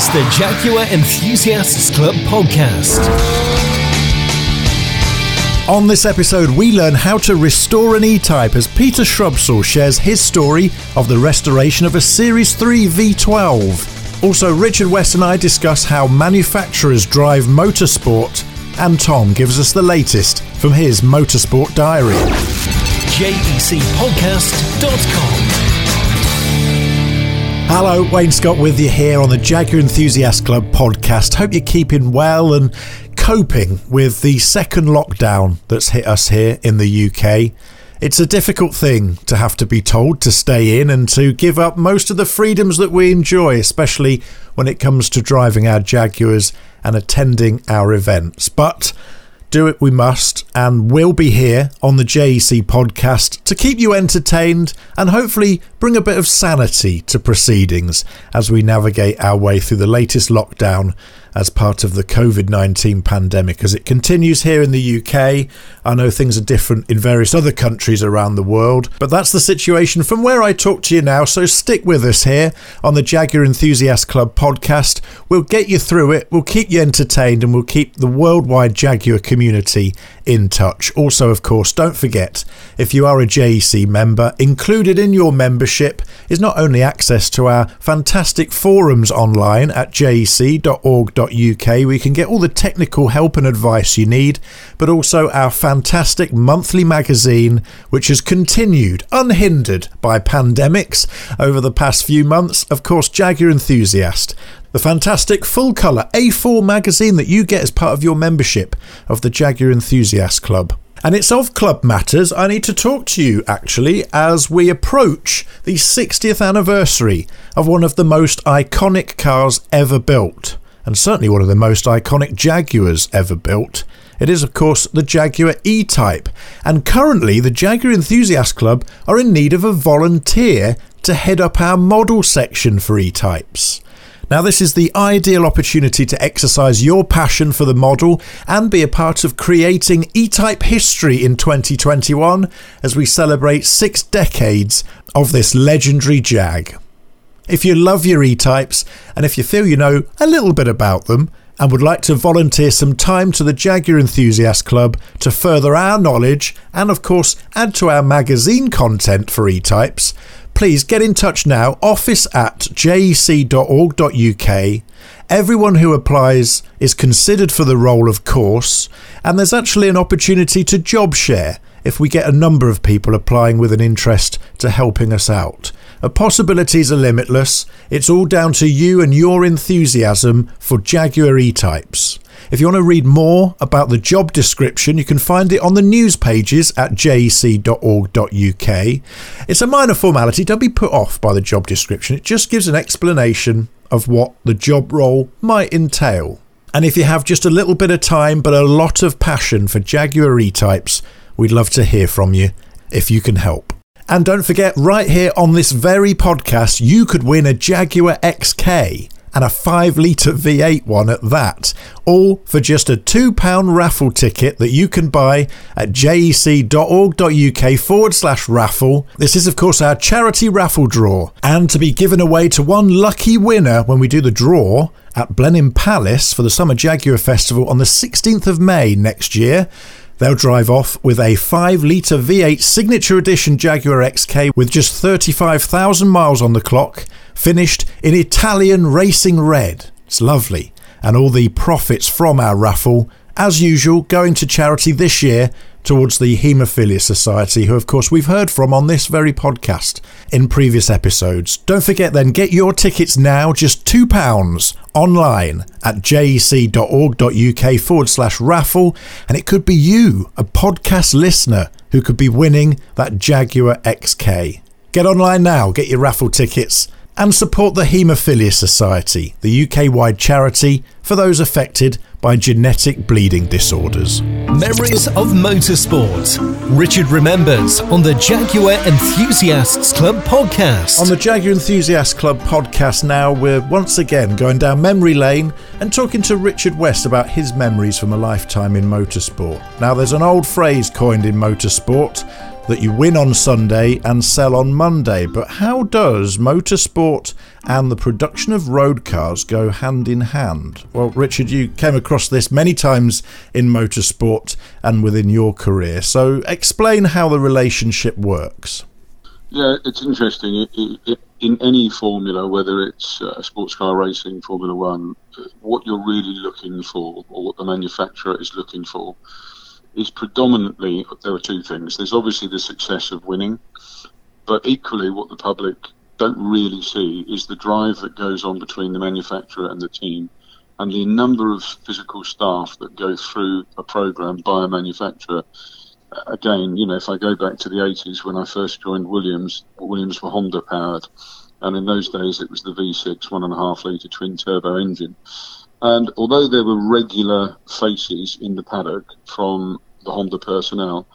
is the Jaguar Enthusiasts Club podcast. On this episode, we learn how to restore an E-Type as Peter Shrubsall shares his story of the restoration of a Series 3 V12. Also, Richard West and I discuss how manufacturers drive motorsport, and Tom gives us the latest from his motorsport diary. JECpodcast.com. Hello, Wayne Scott with you here on the Jaguar Enthusiast Club podcast. Hope you're keeping well and coping with the second lockdown that's hit us here in the UK. It's a difficult thing to have to be told to stay in and to give up most of the freedoms that we enjoy, especially when it comes to driving our Jaguars and attending our events. But do it we must, and we'll be here on the JEC podcast to keep you entertained and hopefully bring a bit of sanity to proceedings as we navigate our way through the latest lockdown as part of the COVID 19 pandemic as it continues here in the UK. I know things are different in various other countries around the world, but that's the situation from where I talk to you now. So stick with us here on the Jaguar Enthusiast Club podcast. We'll get you through it, we'll keep you entertained, and we'll keep the worldwide Jaguar community in touch. Also, of course, don't forget if you are a JEC member, included in your membership is not only access to our fantastic forums online at jec.org www.uk where you can get all the technical help and advice you need, but also our fantastic monthly magazine, which has continued unhindered by pandemics over the past few months. Of course, Jaguar Enthusiast, the fantastic full colour A4 magazine that you get as part of your membership of the Jaguar Enthusiast Club. And it's of Club Matters I need to talk to you actually as we approach the 60th anniversary of one of the most iconic cars ever built and certainly one of the most iconic Jaguars ever built. It is, of course, the Jaguar E Type, and currently the Jaguar Enthusiast Club are in need of a volunteer to head up our model section for E Types. Now, this is the ideal opportunity to exercise your passion for the model and be a part of creating E Type history in 2021 as we celebrate six decades of this legendary Jag. If you love your E-types and if you feel you know a little bit about them and would like to volunteer some time to the Jaguar Enthusiast Club to further our knowledge and of course add to our magazine content for E-types, please get in touch now office at jec.org.uk. Everyone who applies is considered for the role of course and there's actually an opportunity to job share if we get a number of people applying with an interest to helping us out. Possibilities are limitless. It's all down to you and your enthusiasm for Jaguar E types. If you want to read more about the job description, you can find it on the news pages at jec.org.uk. It's a minor formality, don't be put off by the job description. It just gives an explanation of what the job role might entail. And if you have just a little bit of time but a lot of passion for Jaguar E types, we'd love to hear from you if you can help. And don't forget, right here on this very podcast, you could win a Jaguar XK and a 5 litre V8 one at that, all for just a £2 raffle ticket that you can buy at jec.org.uk forward slash raffle. This is, of course, our charity raffle draw, and to be given away to one lucky winner when we do the draw at Blenheim Palace for the Summer Jaguar Festival on the 16th of May next year. They'll drive off with a 5 litre V8 Signature Edition Jaguar XK with just 35,000 miles on the clock, finished in Italian racing red. It's lovely. And all the profits from our raffle, as usual, going to charity this year towards the Haemophilia Society, who, of course, we've heard from on this very podcast in previous episodes. Don't forget then, get your tickets now, just £2 online at jec.org.uk forward slash raffle. And it could be you, a podcast listener, who could be winning that Jaguar XK. Get online now, get your raffle tickets and support the Haemophilia Society, the UK wide charity for those affected by genetic bleeding disorders. Memories of Motorsport. Richard remembers on the Jaguar Enthusiasts Club podcast. On the Jaguar Enthusiasts Club podcast, now we're once again going down memory lane and talking to Richard West about his memories from a lifetime in motorsport. Now, there's an old phrase coined in motorsport that you win on Sunday and sell on Monday. But how does motorsport and the production of road cars go hand in hand? Well, Richard, you came across this many times in motorsport and within your career. So explain how the relationship works. Yeah, it's interesting. It, it, it, in any formula, whether it's uh, sports car racing, Formula One, what you're really looking for, or what the manufacturer is looking for, is predominantly there are two things. There's obviously the success of winning, but equally, what the public don't really see is the drive that goes on between the manufacturer and the team, and the number of physical staff that go through a program by a manufacturer again, you know, if I go back to the 80s when I first joined Williams, Williams were Honda powered. And in those days, it was the V6 one and a half litre twin turbo engine. And although there were regular faces in the paddock from the Honda personnel,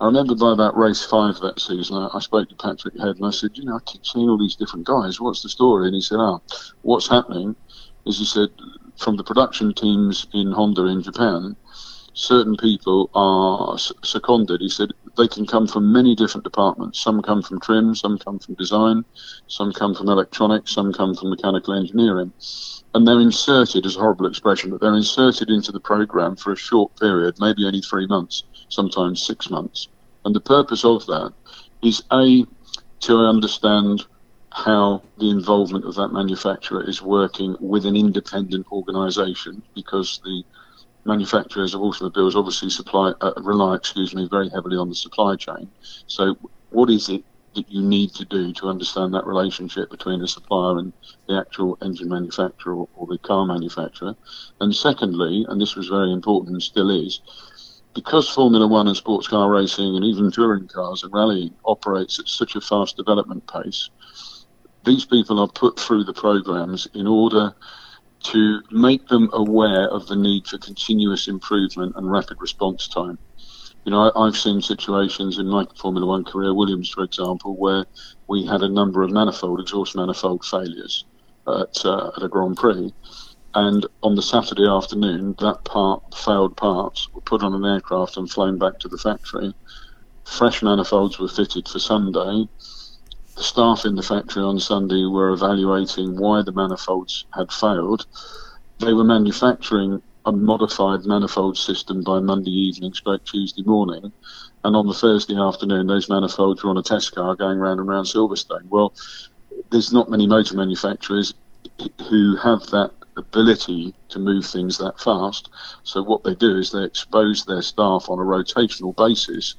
I remember by about race five that season, I, spoke to Patrick Head and I said, you know, I keep seeing all these different guys. What's the story? And he said, ah, oh, what's happening is he said, from the production teams in Honda in Japan, certain people are seconded. He said they can come from many different departments. Some come from trim, some come from design, some come from electronics, some come from mechanical engineering. And they're inserted, as a horrible expression, but they're inserted into the program for a short period, maybe only three months, sometimes six months. And the purpose of that is A, to understand how the involvement of that manufacturer is working with an independent organisation because the manufacturers of automobiles obviously supply uh, rely, excuse me, very heavily on the supply chain. So, what is it that you need to do to understand that relationship between the supplier and the actual engine manufacturer or, or the car manufacturer? And secondly, and this was very important and still is, because Formula One and sports car racing and even touring cars and rallying operates at such a fast development pace, these people are put through the programs in order to make them aware of the need for continuous improvement and rapid response time. You know, I, have seen situations in my Formula One career, Williams, for example, where we had a number of manifold, exhaust manifold failures at, uh, at a Grand Prix. And on the Saturday afternoon, that part, failed parts, were put on an aircraft and flown back to the factory. Fresh manifolds were fitted for Sunday the staff in the factory on Sunday were evaluating why the manifolds had failed. They were manufacturing a modified manifold system by Monday evening, straight Tuesday morning, and on the Thursday afternoon, those manifolds were on a test car going round and round Silverstone. Well, there's not many motor manufacturers who have that ability to move things that fast. So what they do is they expose their staff on a rotational basis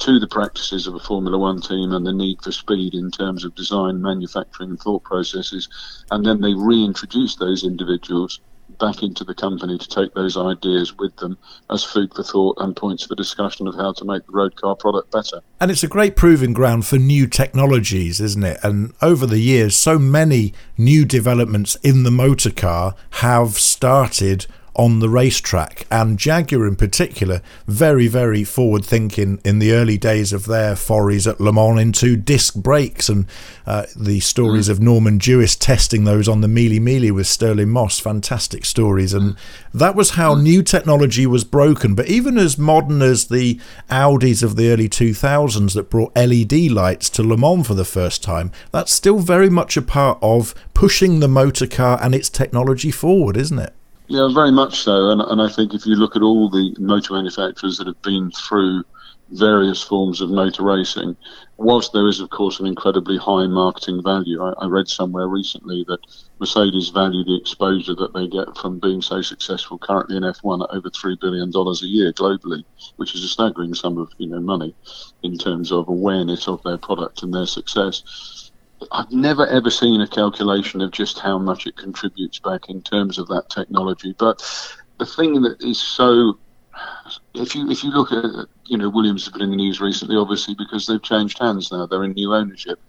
to the practices of a Formula One team and the need for speed in terms of design, manufacturing, and thought processes. And then they reintroduce those individuals back into the company to take those ideas with them as food for thought and points for discussion of how to make the road car product better. And it's a great proving ground for new technologies, isn't it? And over the years, so many new developments in the motor car have started on the racetrack. And Jaguar, in particular, very, very forward thinking in the early days of their forays at Le Mans into disc brakes and uh, the stories mm. of Norman Dewis testing those on the Mille Miglia with Stirling Moss. Fantastic stories. And that was how mm. new technology was broken. But even as modern as the Audis of the early 2000s that brought LED lights to Le Mans for the first time, that's still very much a part of pushing the motor car and its technology forward, isn't it? Yeah, very much so. And, and I think if you look at all the motor manufacturers that have been through various forms of motor racing, whilst there is, of course, an incredibly high marketing value, I, I, read somewhere recently that Mercedes value the exposure that they get from being so successful currently in F1 at over $3 billion a year globally, which is a staggering sum of you know money in terms of awareness of their product and their success. I've never ever seen a calculation of just how much it contributes back in terms of that technology. But the thing that is so, if you if you look at you know Williams have been in the news recently, obviously because they've changed hands now, they're in new ownership.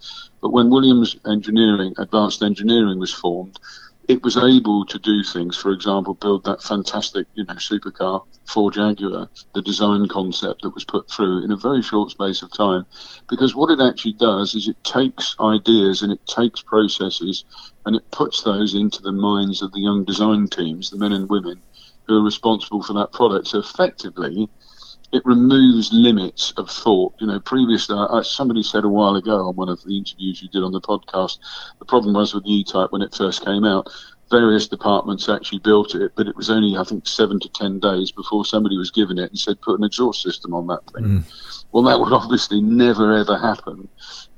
But when Williams Engineering, Advanced Engineering, was formed, it was able to do things. For example, build that fantastic, you know, supercar for Jaguar, the design concept that was put through in a very short space of time. Because what it actually does is it takes ideas and it takes processes and it puts those into the minds of the young design teams, the men and women who are responsible for that product. So effectively, it removes limits of thought. You know, previously, uh, somebody said a while ago on one of the interviews you did on the podcast, the problem was with the E-Type when it first came out. Various departments actually built it, but it was only, I think, seven to ten days before somebody was given it and said, put an exhaust system on that thing. Mm. Well, that would obviously never ever happen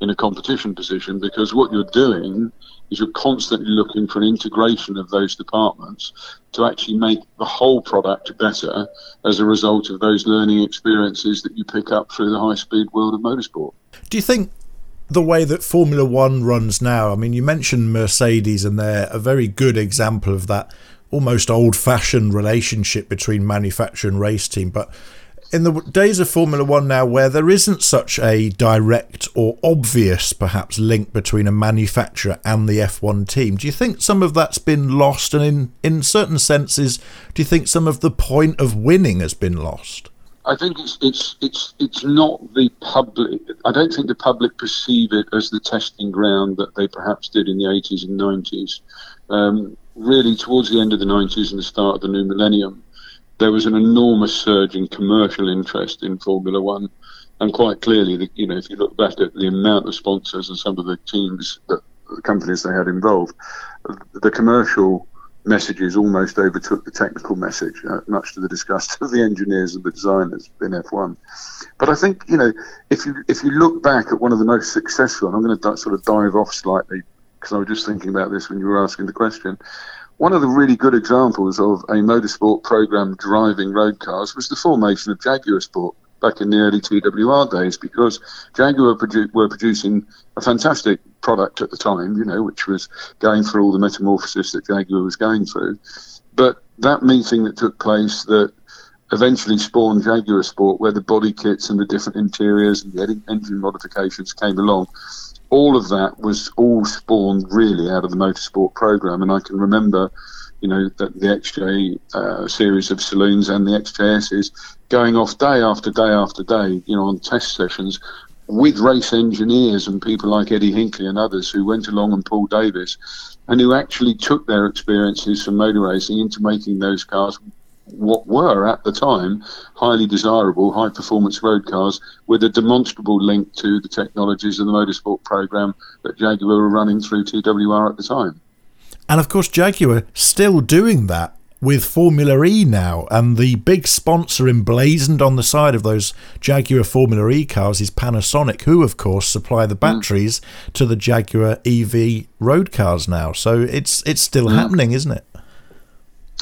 in a competition position because what you're doing is you're constantly looking for an integration of those departments to actually make the whole product better as a result of those learning experiences that you pick up through the high speed world of motorsport. Do you think the way that Formula One runs now, I mean, you mentioned Mercedes, and they're a very good example of that almost old fashioned relationship between manufacturer and race team. But in the days of Formula One now, where there isn't such a direct or obvious, perhaps, link between a manufacturer and the F1 team, do you think some of that's been lost? And in, in certain senses, do you think some of the point of winning has been lost? I think it's it's it's it's not the public. I don't think the public perceive it as the testing ground that they perhaps did in the 80s and 90s. Um, really, towards the end of the 90s and the start of the new millennium, there was an enormous surge in commercial interest in Formula One, and quite clearly, the, you know, if you look back at the amount of sponsors and some of the teams that the companies they had involved, the commercial messages almost overtook the technical message, uh, much to the disgust of the engineers and the designers in F1. But I think you know, if you if you look back at one of the most successful, and I'm going to sort of dive off slightly because I was just thinking about this when you were asking the question one of the really good examples of a motorsport program driving road cars was the formation of Jaguar Sport back in the early TWR days because Jaguar produ- were producing a fantastic product at the time, you know, which was going through all the metamorphosis that Jaguar was going through. But that meeting that took place that eventually spawned Jaguar Sport, where the body kits and the different interiors and the engine modifications came along, all of that was all spawned really out of the motorsport program. And I can remember, you know, that the XJ uh, series of saloons and the XJSs going off day after day after day, you know, on test sessions with race engineers and people like Eddie Hinckley and others who went along and Paul Davis and who actually took their experiences from motor racing into making those cars what were at the time highly desirable high performance road cars with a demonstrable link to the technologies of the motorsport program that Jaguar were running through TWR at the time. And of course, Jaguar still doing that with Formula E now, and the big sponsor emblazoned on the side of those Jaguar Formula E cars is Panasonic, who of course supply the hmm. batteries mm. to the Jaguar EV road cars now. So it's it's still mm. happening, isn't it?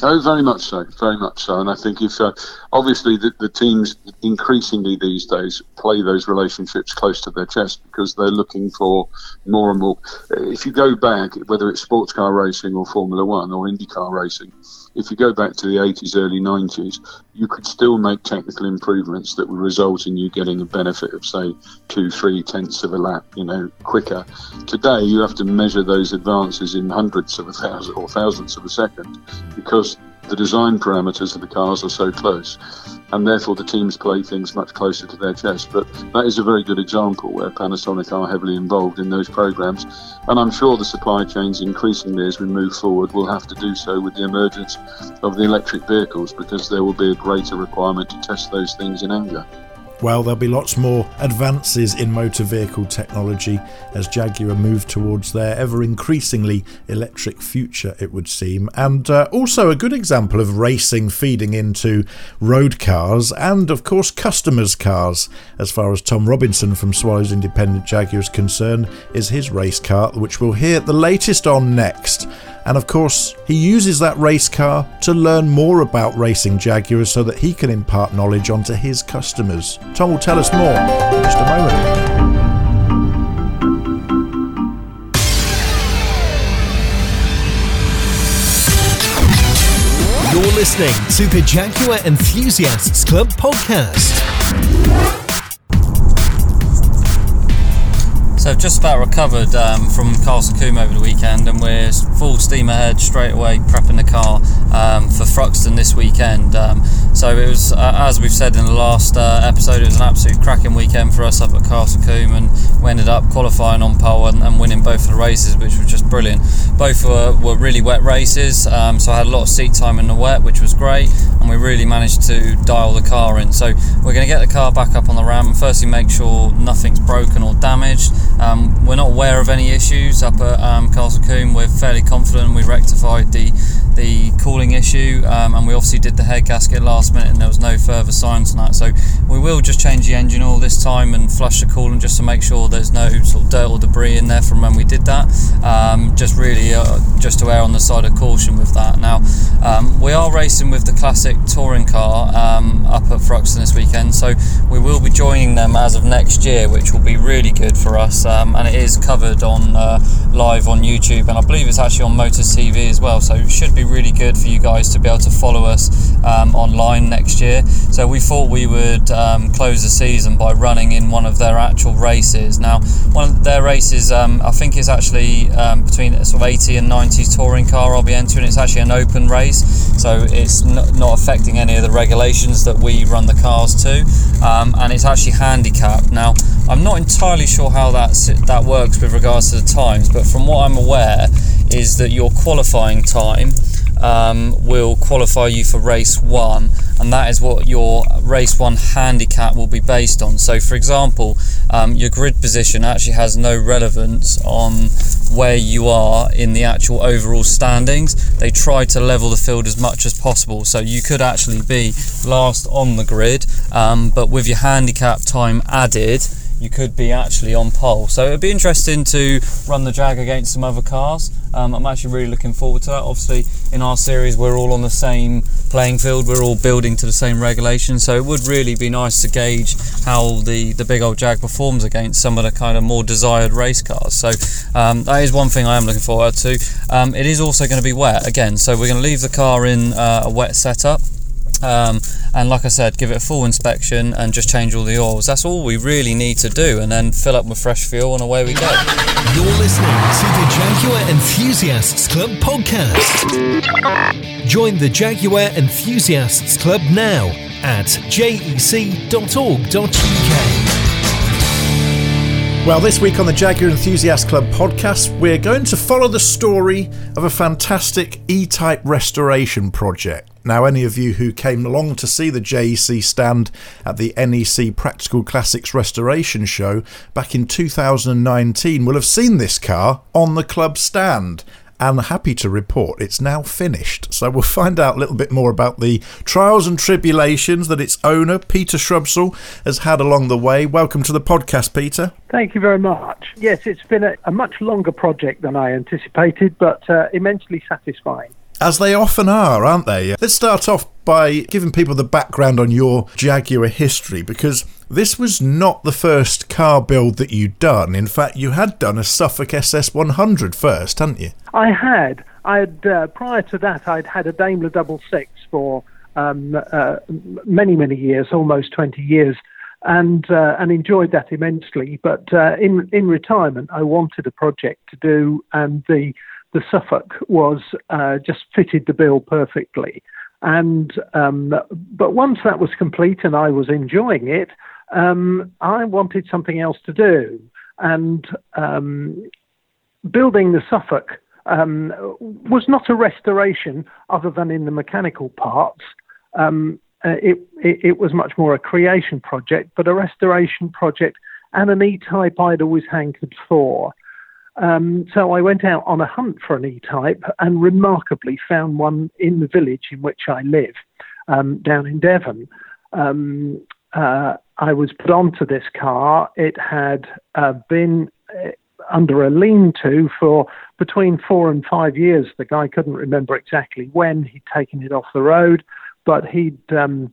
Oh, very much so, very much so. And I think if uh, obviously the, the, teams increasingly these days play those relationships close to their chest because they're looking for more and more. If you go back, whether it's sports car racing or Formula One or IndyCar racing, if you go back to the 80s, early 90s, you could still make technical improvements that would result in you getting a benefit of, say, two, three tenths of a lap, you know, quicker. Today, you have to measure those advances in hundreds of a thousand or thousandths of a second because the design parameters of the cars are so close and therefore the teams play things much closer to their chest. But that is a very good example where Panasonic are heavily involved in those programs, and I'm sure the supply chains increasingly as we move forward will have to do so with the emergence of the electric vehicles because there will be a greater requirement to test those things in anger. Well, there'll be lots more advances in motor vehicle technology as Jaguar move towards their ever increasingly electric future, it would seem. And uh, also a good example of racing feeding into road cars and, of course, customers' cars. As far as Tom Robinson from Swallows Independent Jaguar is concerned, is his race car, which we'll hear the latest on next. And of course, he uses that race car to learn more about racing Jaguars so that he can impart knowledge onto his customers. Tom will tell us more in just a moment. You're listening to the Jaguar Enthusiasts Club podcast. So I've just about recovered um, from Castle Combe over the weekend, and we're full steam ahead straight away, prepping the car um, for Thruxton this weekend. Um, so it was, uh, as we've said in the last uh, episode, it was an absolute cracking weekend for us up at Castle Combe, and we ended up qualifying on pole and, and winning both of the races, which was just brilliant. Both were, were really wet races, um, so I had a lot of seat time in the wet, which was great. And we really managed to dial the car in. So we're going to get the car back up on the ramp firstly make sure nothing's broken or damaged. Um, we're not aware of any issues up at um, Castle Combe. We're fairly confident we rectified the the cooling issue, um, and we obviously did the head gasket last minute, and there was no further signs on that. So we will just change the engine oil this time and flush the coolant just to make sure there's no sort of dirt or debris in there from when we did that. Um, just really uh, just to err on the side of caution with that. Now um, we are racing with the classic touring car um, up at Thruxton this weekend, so we will be joining them as of next year, which will be really good for us. Um, and it is covered on uh, live on YouTube, and I believe it's actually on Motors TV as well. So it should be really good for you guys to be able to follow us um, online next year. So we thought we would um, close the season by running in one of their actual races. Now, one of their races, um, I think, is actually um, between sort of 80 and 90 touring car I'll be entering. It's actually an open race, so it's not, not affecting any of the regulations that we run the cars to, um, and it's actually handicapped. Now, I'm not entirely sure how that that works with regards to the times, but from what I'm aware, is that your qualifying time um, will qualify you for race one, and that is what your race one handicap will be based on. So, for example, um, your grid position actually has no relevance on where you are in the actual overall standings. They try to level the field as much as possible, so you could actually be last on the grid, um, but with your handicap time added you could be actually on pole. So it'd be interesting to run the Jag against some other cars. Um, I'm actually really looking forward to that. Obviously, in our series, we're all on the same playing field. We're all building to the same regulation, So it would really be nice to gauge how the, the big old Jag performs against some of the kind of more desired race cars. So um, that is one thing I am looking forward to. Um, it is also going to be wet again. So we're going to leave the car in uh, a wet setup. Um, and like I said, give it a full inspection and just change all the oils. That's all we really need to do, and then fill up with fresh fuel, and away we go. You're listening to the Jaguar Enthusiasts Club podcast. Join the Jaguar Enthusiasts Club now at jec.org.uk. Well, this week on the Jaguar Enthusiast Club podcast, we're going to follow the story of a fantastic E Type restoration project. Now, any of you who came along to see the JEC stand at the NEC Practical Classics Restoration Show back in 2019 will have seen this car on the club stand and happy to report it's now finished. So we'll find out a little bit more about the trials and tribulations that its owner, Peter Shrubsall, has had along the way. Welcome to the podcast, Peter. Thank you very much. Yes, it's been a, a much longer project than I anticipated, but uh, immensely satisfying. As they often are, aren't they? Let's start off by giving people the background on your Jaguar history because this was not the first car build that you'd done. In fact, you had done a Suffolk SS100 first, hadn't you? I had. I had uh, prior to that, I'd had a Daimler Double Six for um, uh, many, many years, almost 20 years, and uh, and enjoyed that immensely. But uh, in in retirement, I wanted a project to do, and the the Suffolk was uh, just fitted the bill perfectly. And um, but once that was complete and I was enjoying it, um, I wanted something else to do. And um, building the Suffolk um, was not a restoration other than in the mechanical parts. Um, uh, it, it, it, was much more a creation project, but a restoration project and an E-type I'd always hankered for. Um, so I went out on a hunt for an E-type and remarkably found one in the village in which I live, um, down in Devon. Um, uh, I was put onto this car. It had uh, been uh, under a lean-to for between four and five years. The guy couldn't remember exactly when he'd taken it off the road, but he'd um,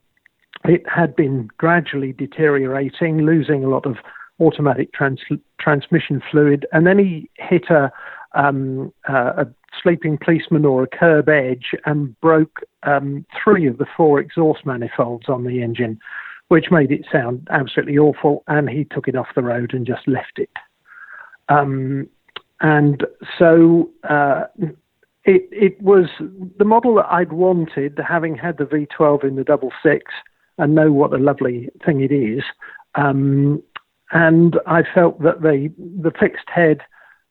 it had been gradually deteriorating, losing a lot of automatic trans- transmission fluid, and then he hit a, um, uh, a sleeping policeman or a curb edge and broke um, three of the four exhaust manifolds on the engine, which made it sound absolutely awful. And he took it off the road and just left it. Um, and so uh, it, it was the model that I'd wanted, having had the V12 in the double six and know what a lovely thing it is. Um, and I felt that the the fixed head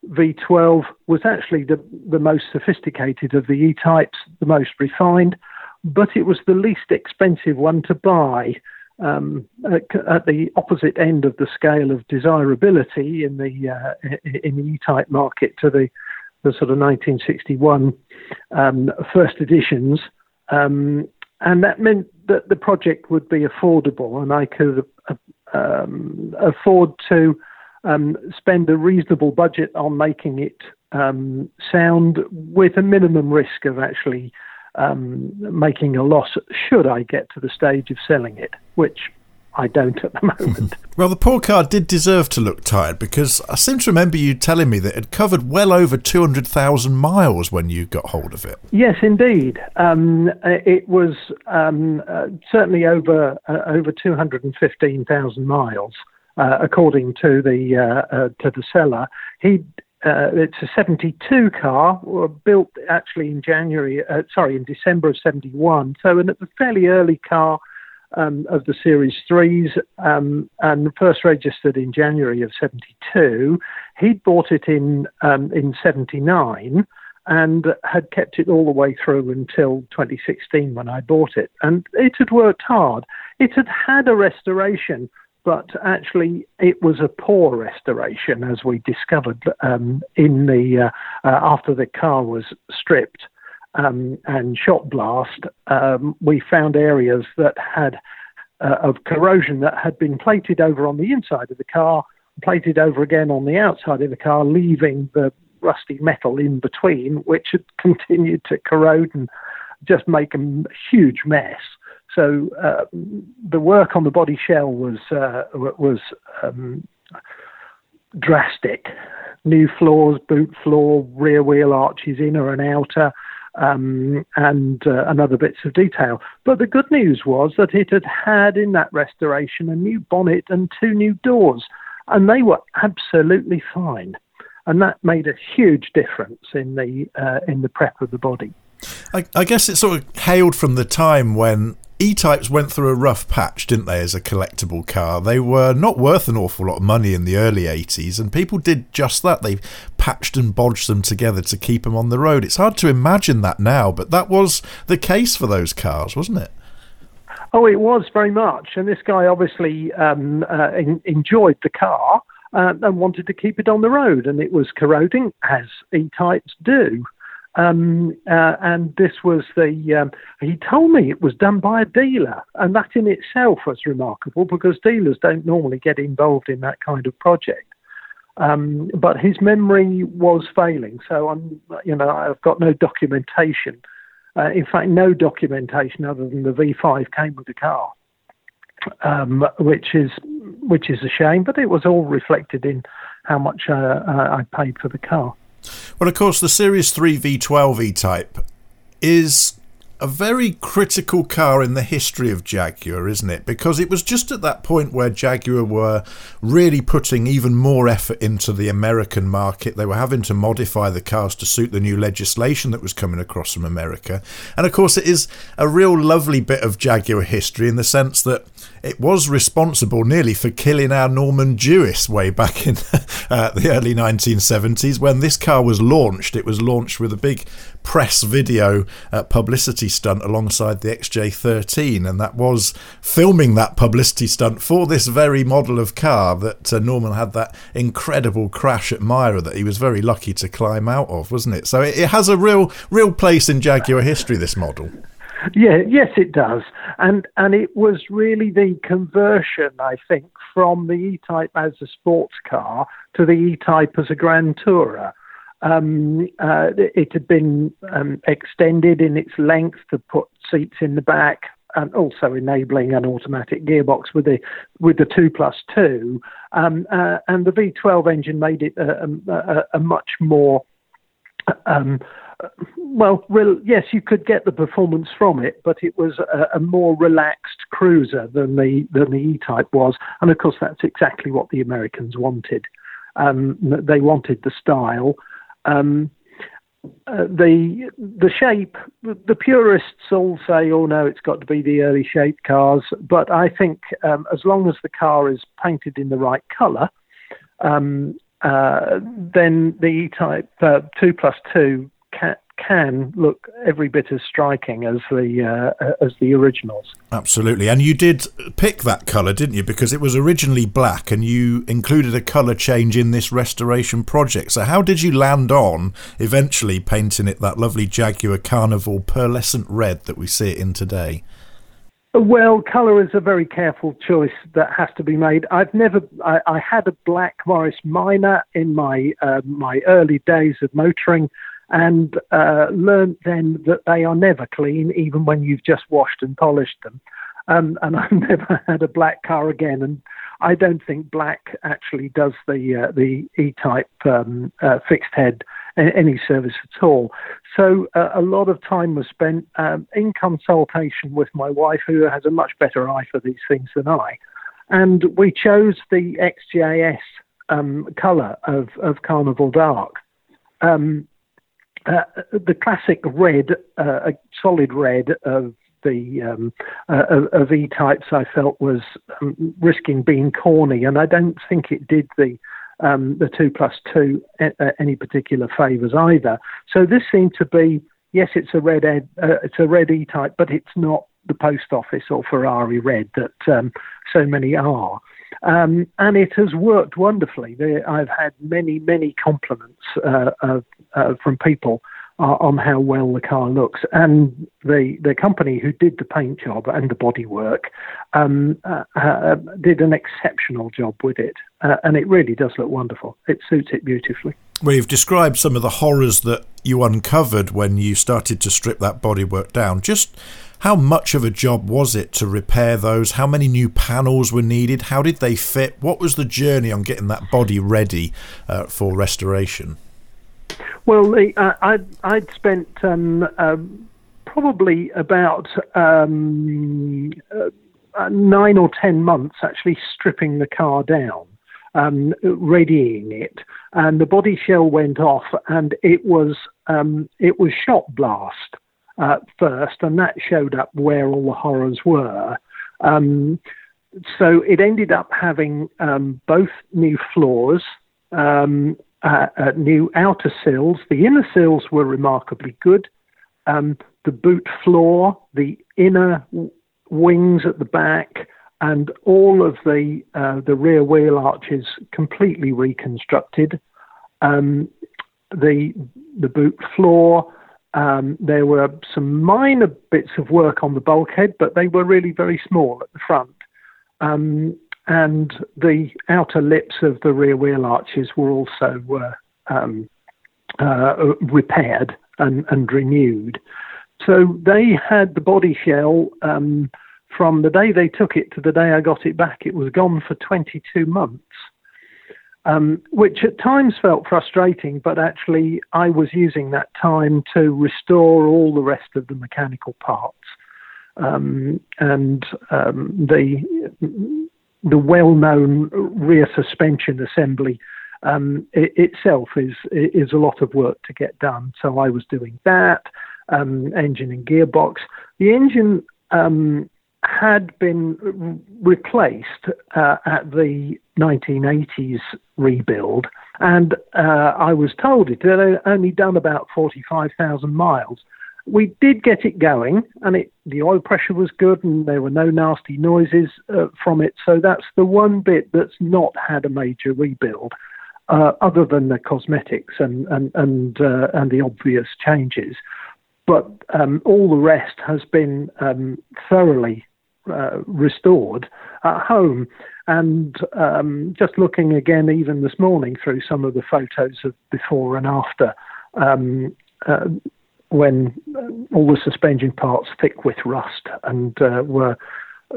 V12 was actually the, the most sophisticated of the E types, the most refined, but it was the least expensive one to buy. Um, at, at, the opposite end of the scale of desirability in the uh, in the E-type market to the the sort of 1961 um, first editions, um, and that meant that the project would be affordable, and I could uh, um, afford to um, spend a reasonable budget on making it um, sound with a minimum risk of actually um, making a loss should I get to the stage of selling it, which I don't at the moment. well, the poor car did deserve to look tired because I seem to remember you telling me that it had covered well over 200,000 miles when you got hold of it. Yes, indeed. Um, it was um, uh, certainly over uh, over 215,000 miles. Uh, according to the uh, uh, to the seller, he uh, it's a 72 car, built actually in January, uh, sorry, in December of 71. So, it's a fairly early car um, of the Series 3s um, and first registered in January of 72. He'd bought it in, um, in 79 and had kept it all the way through until 2016 when I bought it. And it had worked hard. It had had a restoration but actually it was a poor restoration, as we discovered um, in the uh, uh, after the car was stripped um, and shot blast. Um, we found areas that had uh, of corrosion that had been plated over on the inside of the car, plated over again on the outside of the car, leaving the rusty metal in between, which had continued to corrode and just make a huge mess. So uh, the work on the body shell was uh, was um, drastic. New floors, boot floor, rear wheel arches, inner and outer, um, and uh, and other bits of detail. But the good news was that it had had in that restoration a new bonnet and two new doors, and they were absolutely fine. And that made a huge difference in the uh, in the prep of the body. I, I guess it sort of hailed from the time when E-types went through a rough patch, didn't they, as a collectible car? They were not worth an awful lot of money in the early 80s, and people did just that. They patched and bodged them together to keep them on the road. It's hard to imagine that now, but that was the case for those cars, wasn't it? Oh, it was very much. And this guy obviously um, uh, in, enjoyed the car uh, and wanted to keep it on the road, and it was corroding, as E-types do. Um, uh, and this was the, um, he told me it was done by a dealer. And that in itself was remarkable because dealers don't normally get involved in that kind of project. Um, but his memory was failing. So I'm, you know, I've got no documentation. Uh, in fact, no documentation other than the V5 came with the car, um, which is which is a shame. But it was all reflected in how much uh, uh I paid for the car. Well, of course, the Series 3 V12 E Type is a very critical car in the history of Jaguar, isn't it? Because it was just at that point where Jaguar were really putting even more effort into the American market. They were having to modify the cars to suit the new legislation that was coming across from America. And of course, it is a real lovely bit of Jaguar history in the sense that it was responsible nearly for killing our Norman Dewis way back in uh, the early 1970s. When this car was launched, it was launched with a big press video uh, publicity stunt alongside the XJ13, and that was filming that publicity stunt for this very model of car that uh, Norman had that incredible crash at MIRA that he was very lucky to climb out of, wasn't it? So it, it has a real, real place in Jaguar history. This model. Yeah, yes, it does, and and it was really the conversion, I think, from the E-Type as a sports car to the E-Type as a Grand Tourer. Um, uh, it had been um, extended in its length to put seats in the back, and also enabling an automatic gearbox with the with the two plus two. Um, uh, and the V12 engine made it a, a, a much more um, well, real, yes, you could get the performance from it, but it was a, a, more relaxed cruiser than the than the E-Type was, and of course that's exactly what the Americans wanted. Um, they wanted the style, um, uh, the the shape. The purists all say, "Oh no, it's got to be the early shaped cars," but I think um, as long as the car is painted in the right colour, um, uh, then the E-Type uh, two plus two can, can look every bit as striking as the uh, as the originals. Absolutely, and you did pick that colour, didn't you? Because it was originally black, and you included a colour change in this restoration project. So, how did you land on eventually painting it that lovely Jaguar Carnival pearlescent red that we see it in today? Well, colour is a very careful choice that has to be made. I've never, I, I had a black Morris Minor in my uh, my early days of motoring, and uh, learned then that they are never clean, even when you've just washed and polished them. Um, and I've never had a black car again, and I don't think black actually does the uh, the E-type um, uh, fixed head any service at all. So uh, a lot of time was spent um, in consultation with my wife, who has a much better eye for these things than I, and we chose the XJS um, colour of, of Carnival Dark. Um, uh, the classic red, uh, solid red of the um, uh, of E types, I felt was um, risking being corny, and I don't think it did the um, the two plus two any particular favours either. So this seemed to be yes, it's a red ed, uh, it's a red E type, but it's not the post office or Ferrari red that um, so many are. Um, and it has worked wonderfully. I've had many, many compliments uh, uh, from people uh, on how well the car looks. And the the company who did the paint job and the bodywork um, uh, uh, did an exceptional job with it, uh, and it really does look wonderful. It suits it beautifully. Well, you've described some of the horrors that you uncovered when you started to strip that bodywork down. Just how much of a job was it to repair those? How many new panels were needed? How did they fit? What was the journey on getting that body ready uh, for restoration? Well, uh, I'd, I'd spent um, um, probably about um, uh, nine or ten months actually stripping the car down, um, readying it, and the body shell went off, and it was um, it was shot blast uh, first, and that showed up where all the horrors were. Um, so it ended up having both new floors. Um, uh, uh, new outer sills. The inner sills were remarkably good. Um, the boot floor, the inner w- wings at the back, and all of the uh, the rear wheel arches completely reconstructed. Um, the the boot floor. Um, there were some minor bits of work on the bulkhead, but they were really very small at the front. Um, and the outer lips of the rear wheel arches were also uh, um, uh, repaired and, and, renewed. So they had the body shell um, from the day they took it to the day I got it back. It was gone for 22 months. Um, which at times felt frustrating, but actually I was using that time to restore all the rest of the mechanical parts. Um, and um, the the well-known rear suspension assembly um, it, itself is is a lot of work to get done. So I was doing that um, engine and gearbox. The engine um, had been replaced uh, at the 1980s rebuild, and uh, I was told it had only done about 45,000 miles we did get it going, and it, the oil pressure was good, and there were no nasty noises uh, from it. So that's the one bit that's not had a major rebuild, uh, other than the cosmetics and and and uh, and the obvious changes. But um, all the rest has been um, thoroughly uh, restored at home. And um, just looking again, even this morning, through some of the photos of before and after. When uh, all the suspension parts thick with rust and uh, were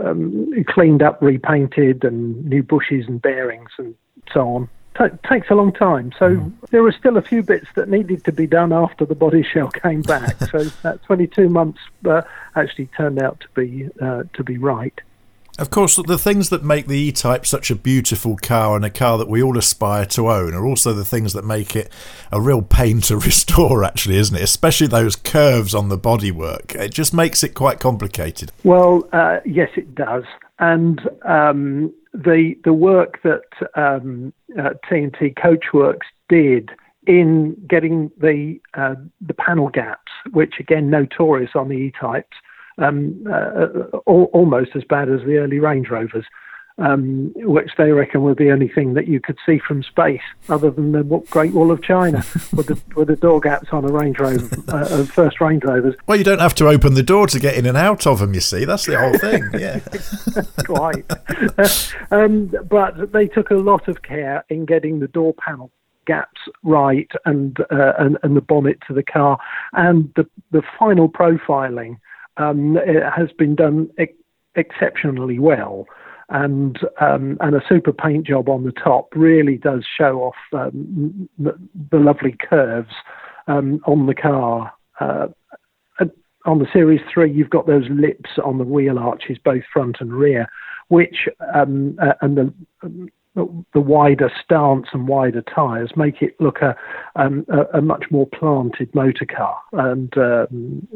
um, cleaned up, repainted, and new bushes and bearings and so on. T- takes a long time. So mm. there were still a few bits that needed to be done after the body shell came back. so that 22 months uh, actually turned out to be uh, to be right. Of course, the things that make the E Type such a beautiful car and a car that we all aspire to own are also the things that make it a real pain to restore, actually, isn't it? Especially those curves on the bodywork. It just makes it quite complicated. Well, uh, yes, it does. And um, the, the work that um, uh, TNT Coachworks did in getting the uh, the panel gaps, which again notorious on the E-types, um, uh, almost as bad as the early Range Rovers um, which they reckon were the only thing that you could see from space, other than the Great Wall of China, with the with the door gaps on a Range Rover, uh, first Range Rovers. Well, you don't have to open the door to get in and out of them. You see, that's the whole thing. Yeah, quite. um, but they took a lot of care in getting the door panel gaps right and uh, and, and the bonnet to the car, and the the final profiling um, it has been done. E- exceptionally well and um, and a super paint job on the top really does show off um, the, the, lovely curves um, on the car. Uh, on the Series 3, you've got those lips on the wheel arches, both front and rear, which, um, uh, and the, the wider stance and wider tyres make it look a, um, a, a, much more planted motor car, and um,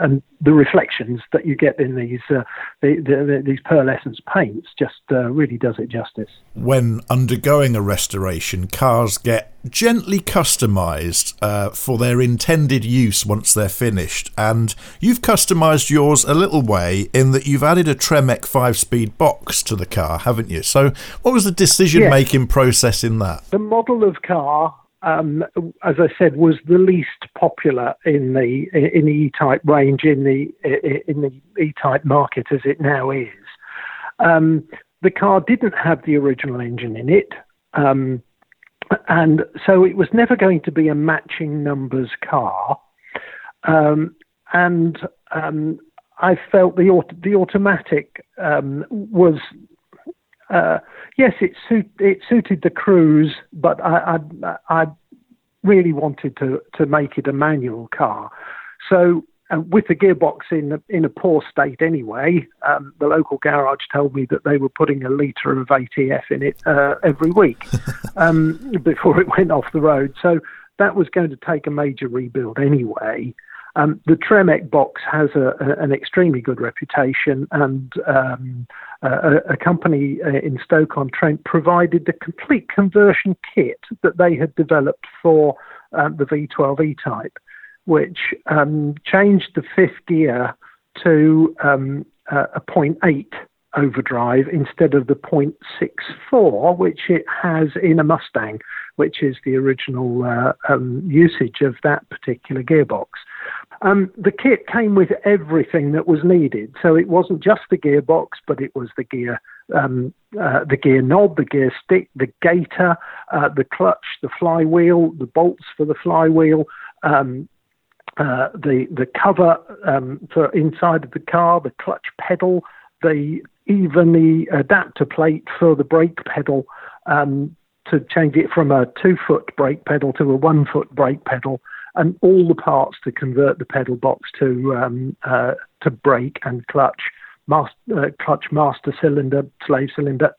and the reflections that you get in these uh, the, the, these pearlescence paints just uh, really does it justice. When undergoing a restoration, cars get gently customised uh, for their intended use once they're finished, and you've customised yours a little way in that you've added a Tremec five-speed box to the car, haven't you? So, what was the decision-making yes. process in that? The model of car um, as I said, was the least popular in the in the E-type range in the in the E-type market as it now is. Um, the car didn't have the original engine in it, um, and so it was never going to be a matching numbers car. Um, and um, I felt the the automatic um, was uh, yes, it, suit, it suited the cruise, but I, I, I really wanted to, to make it a manual car. So, uh, with the gearbox in a, in a poor state anyway, um, the local garage told me that they were putting a litre of ATF in it uh, every week um, before it went off the road. So that was going to take a major rebuild anyway. Um, the Tremec box has a, a, an extremely good reputation, and um, a, a, company uh, in Stoke-on-Trent provided the complete conversion kit that they had developed for um, the V12 E-Type, which um, changed the fifth gear to um, a 0.8 overdrive instead of the 0.64, which it has in a Mustang, which is the original uh, um, usage of that particular gearbox. Um, the kit came with everything that was needed, so it wasn't just the gearbox, but it was the gear, um, uh, the gear knob, the gear stick, the gaiter, uh, the clutch, the flywheel, the bolts for the flywheel, um, uh, the the cover um, for inside of the car, the clutch pedal, the even the adapter plate for the brake pedal um, to change it from a two foot brake pedal to a one foot brake pedal and all the parts to convert the pedal box to um, uh, to brake and clutch, master, uh, clutch master cylinder, slave cylinder.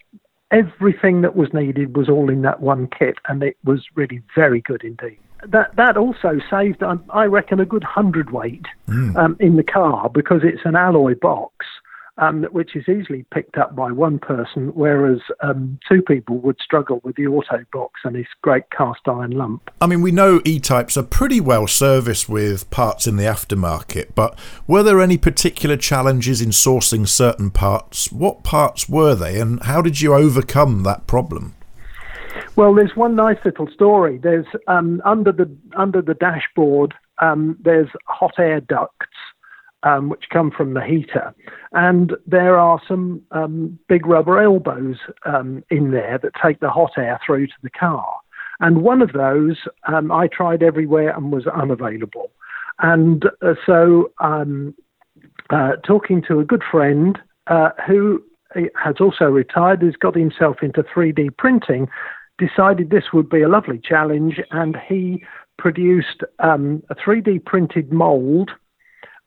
Everything that was needed was all in that one kit, and it was really very good indeed. That that also saved, um, I reckon, a good hundredweight mm. um, in the car because it's an alloy box um, which is easily picked up by one person, whereas um, two people would struggle with the auto box and this great cast iron lump. I mean, we know E types are pretty well serviced with parts in the aftermarket, but were there any particular challenges in sourcing certain parts? What parts were they, and how did you overcome that problem? Well, there's one nice little story. There's um, under the under the dashboard. Um, there's hot air ducts um, which come from the heater. And there are some um, big rubber elbows um, in there that take the hot air through to the car. And one of those um, I tried everywhere and was unavailable. And uh, so, um, uh, talking to a good friend uh, who has also retired, has got himself into 3D printing, decided this would be a lovely challenge, and he produced um, a 3D printed mold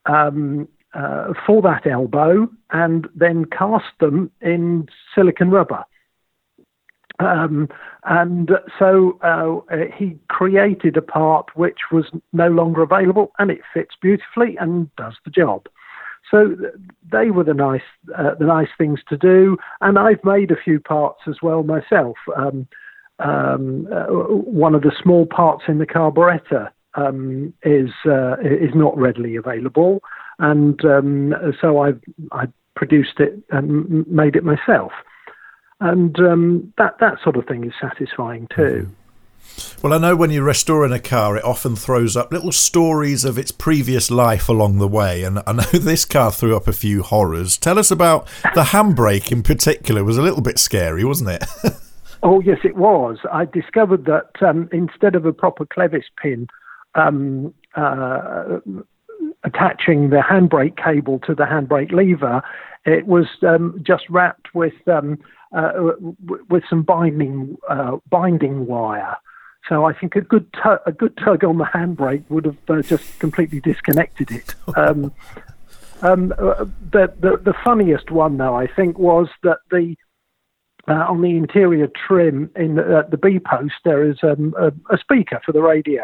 um, uh, for that elbow and then cast them in silicon rubber. Um, and so uh, he created a part which was no longer available, and it fits beautifully and does the job. So they were the nice, uh, the nice things to do, and I've made a few parts as well myself. Um, um, uh, one of the small parts in the carburettor um, is uh, is not readily available, and um, so I I produced it and made it myself, and um, that that sort of thing is satisfying too. Well, I know when you're restoring a car, it often throws up little stories of its previous life along the way, and I know this car threw up a few horrors. Tell us about the handbrake in particular. It was a little bit scary, wasn't it? oh yes, it was. I discovered that um, instead of a proper clevis pin. Um, uh, attaching the handbrake cable to the handbrake lever, it was um, just wrapped with um, uh, with some binding uh, binding wire. So I think a good tu- a good tug on the handbrake would have uh, just completely disconnected it. Um, um, uh, the, the, the funniest one though I think was that the uh, on the interior trim in the, uh, the B post there is um, a, a, speaker for the radio,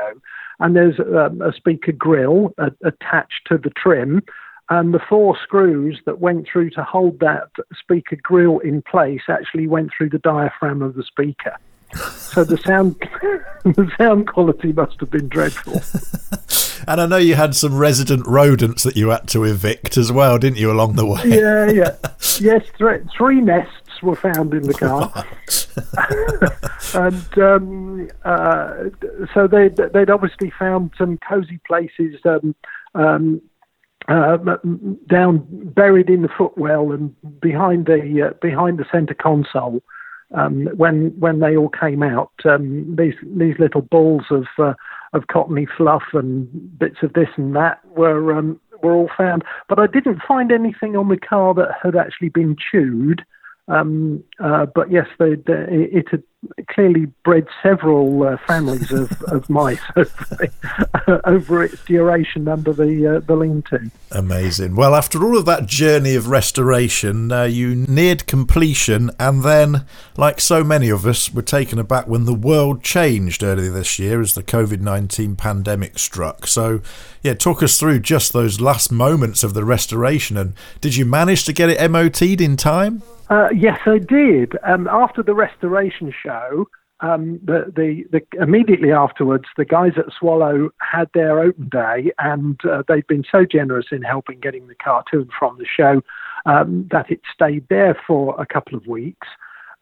and there's um, a speaker grill attached to the trim, and the four screws that went through to hold that speaker grill in place actually went through the diaphragm of the speaker. So the sound, the sound quality must have been dreadful. and I know you had some resident rodents that you had to evict as well, didn't you, along the way? Yeah, yeah, yes. Th- three nests were found in the car, and um, uh, so they they'd obviously found some cosy places. Um, um, uh, down buried in the footwell and behind the uh, behind the center console um, when when they all came out, um, these these little balls of uh, of cottony fluff and bits of this and that were um, were all found. But I didn't find anything on the car that had actually been chewed. Um, uh, but yes, they, they, it had clearly bred several uh, families of, of mice over, over, its duration under the uh, the lean-to. Amazing. Well, after all of that journey of restoration, uh, you neared completion, and then, like so many of us, were taken aback when the world changed earlier this year as the COVID nineteen pandemic struck. So, yeah, talk us through just those last moments of the restoration, and did you manage to get it MOT'd in time? Uh, yes, I did. Um, after the restoration show, um, the, the, the, immediately afterwards, the guys at Swallow had their open day, and uh, they'd been so generous in helping getting the car to and from the show um, that it stayed there for a couple of weeks.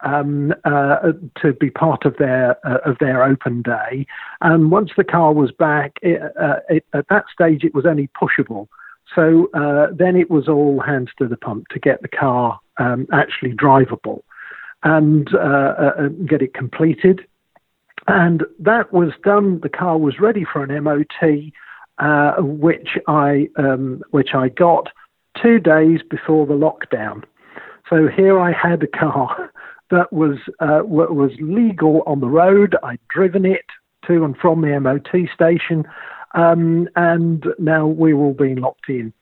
Um, uh, to be part of their uh, of their open day, and once the car was back, it, uh, it, at that stage it was only pushable. So uh, then it was all hands to the pump to get the car um, actually drivable and uh, uh, uh, get it completed. And that was done. The car was ready for an MOT, uh, which I um, which I got two days before the lockdown. So here I had a car that was uh, was legal on the road. I'd driven it to and from the MOT station, um, and now we were all being locked in.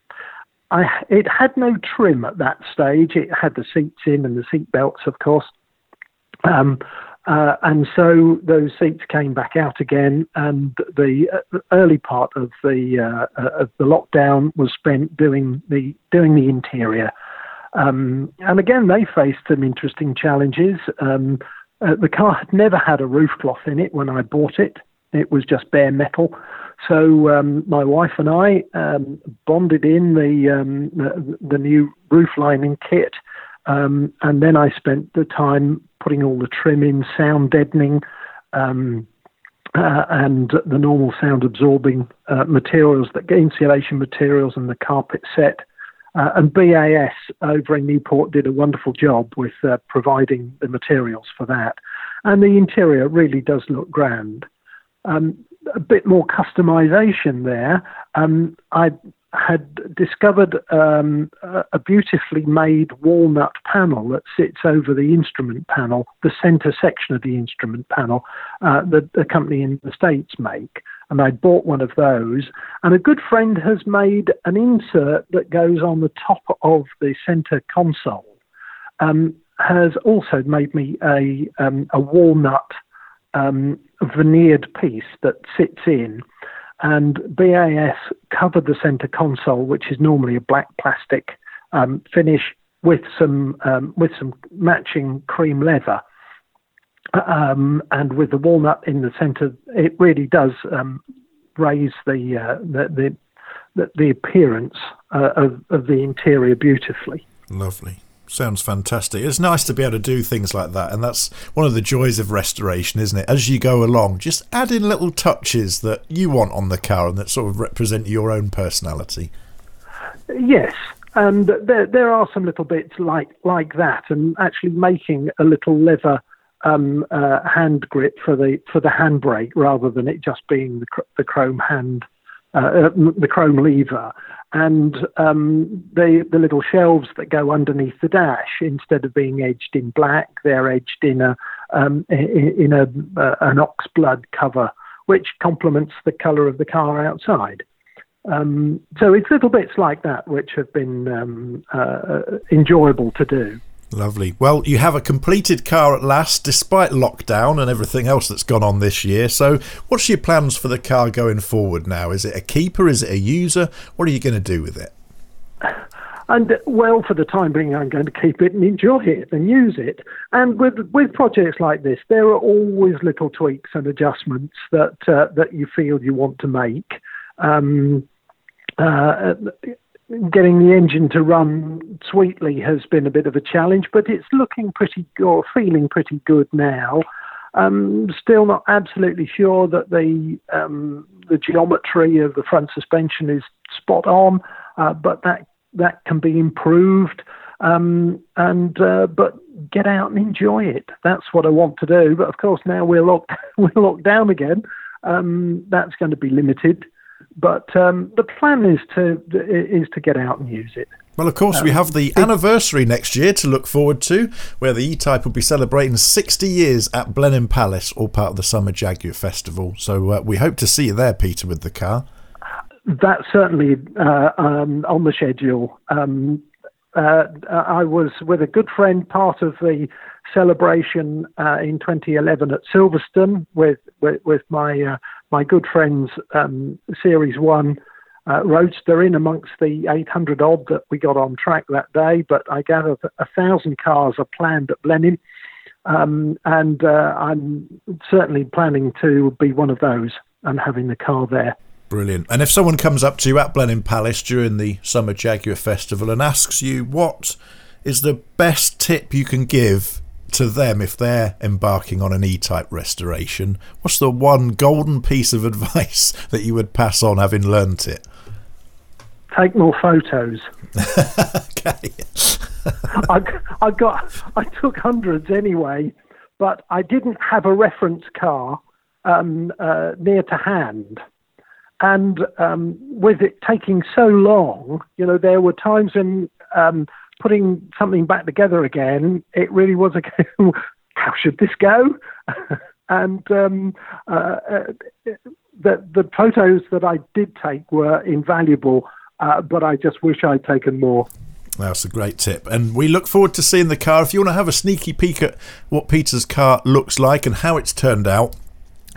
I, it had no trim at that stage. It had the seats in and the seat belts, of course. Um, uh, and so those seats came back out again, and the uh, early part of the uh, uh, of the lockdown was spent doing the doing the interior. Um, and again, they faced some interesting challenges. Um, uh, the car had never had a roof cloth in it when I bought it; it was just bare metal. So um, my wife and I um, bonded in the, um, the, the new roof lining kit, um, and then I spent the time putting all the trim in, sound deadening, um, uh, and the normal sound absorbing uh, materials, the insulation materials, and the carpet set. Uh, and BAS over in Newport did a wonderful job with uh, providing the materials for that. And the interior really does look grand. Um, a bit more customization there. Um, I had discovered um, a beautifully made walnut panel that sits over the instrument panel, the center section of the instrument panel uh, that the company in the States make. And I bought one of those. And a good friend has made an insert that goes on the top of the center console. Um, has also made me a, um, a walnut um, veneered piece that sits in, and BAS covered the center console, which is normally a black plastic um, finish with some um, with some matching cream leather. um, and with the walnut in the centre, it really does um, raise the, uh, the, the, the appearance uh, of, of the interior beautifully. Lovely. Sounds fantastic. It's nice to be able to do things like that, and that's one of the joys of restoration, isn't it? As you go along, just add in little touches that you want on the car and that sort of represent your own personality. Yes, and there there are some little bits like like that, and actually making a little leather um, uh, hand grip for the for the handbrake rather than it just being the, the chrome hand, uh, uh, the chrome lever, and um, the the little shelves that go underneath the dash instead of being edged in black, they're edged in a um, in a uh, an oxblood cover, which complements the colour of the car outside. Um, so it's little bits like that which have been um, uh, enjoyable to do. Lovely. Well, you have a completed car at last, despite lockdown and everything else that's gone on this year. So, what's your plans for the car going forward now? Is it a keeper? Is it a user? What are you going to do with it? And well, for the time being, I'm going to keep it and enjoy it and use it. And with with projects like this, there are always little tweaks and adjustments that uh, that you feel you want to make. Um, uh, getting the engine to run sweetly has been a bit of a challenge, but it's looking pretty or feeling pretty good now. Um, still not absolutely sure that the um, the geometry of the front suspension is spot on, uh, but that that can be improved. Um, and uh, but get out and enjoy it. That's what I want to do. But of course, now we're locked we're locked down again. Um, that's going to be limited. But um, the plan is to is to get out and use it. Well, of course, we um, have the anniversary next year to look forward to, where the E-Type will be celebrating 60 years at Blenheim Palace, all part of the Summer Jaguar Festival. So uh, we hope to see you there, Peter, with the car. That's certainly uh, um, on the schedule. Um, uh, I was with a good friend, part of the celebration uh, in 2011 at Silverstone with with, with my uh, my good friends um, Series One uh, Roadster in amongst the 800 odd that we got on track that day. But I gather a thousand cars are planned at Blenheim, um, and uh, I'm certainly planning to be one of those and having the car there. Brilliant. And if someone comes up to you at Blenheim Palace during the Summer Jaguar Festival and asks you what is the best tip you can give to them if they're embarking on an E-type restoration, what's the one golden piece of advice that you would pass on having learnt it? Take more photos. okay. I, I got, I took hundreds anyway, but I didn't have a reference car um, uh, near to hand. And um, with it taking so long, you know, there were times when um, putting something back together again, it really was a how should this go? and um, uh, uh, the the photos that I did take were invaluable, uh, but I just wish I'd taken more. That's a great tip. And we look forward to seeing the car. If you want to have a sneaky peek at what Peter's car looks like and how it's turned out,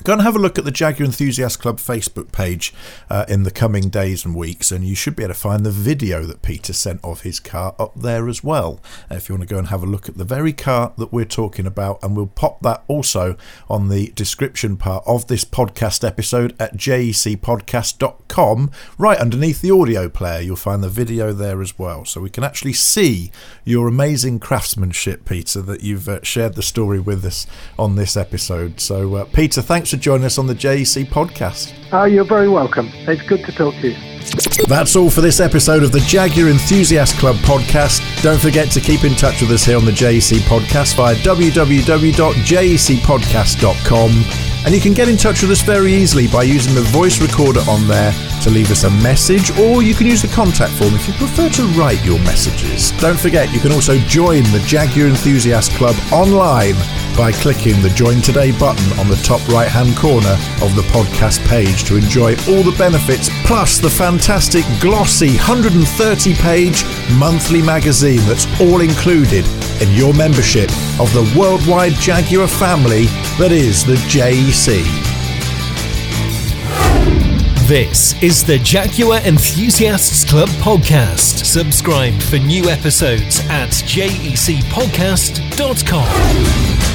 Go and have a look at the Jaguar Enthusiast Club Facebook page uh, in the coming days and weeks, and you should be able to find the video that Peter sent of his car up there as well. If you want to go and have a look at the very car that we're talking about, and we'll pop that also on the description part of this podcast episode at jecpodcast.com, right underneath the audio player. You'll find the video there as well, so we can actually see your amazing craftsmanship, Peter, that you've uh, shared the story with us on this episode. So, uh, Peter, thanks for joining us on the JEC podcast. Oh, you're very welcome. It's good to talk to you. That's all for this episode of the Jaguar Enthusiast Club podcast. Don't forget to keep in touch with us here on the JEC podcast via www.jecpodcast.com. And you can get in touch with us very easily by using the voice recorder on there to leave us a message, or you can use the contact form if you prefer to write your messages. Don't forget, you can also join the Jaguar Enthusiast Club online by clicking the Join Today button on the top right hand corner of the podcast page to enjoy all the benefits plus the fantastic glossy 130 page monthly magazine that's all included in your membership of the worldwide Jaguar family that is the JEC. This is the Jaguar Enthusiasts Club podcast. Subscribe for new episodes at jecpodcast.com.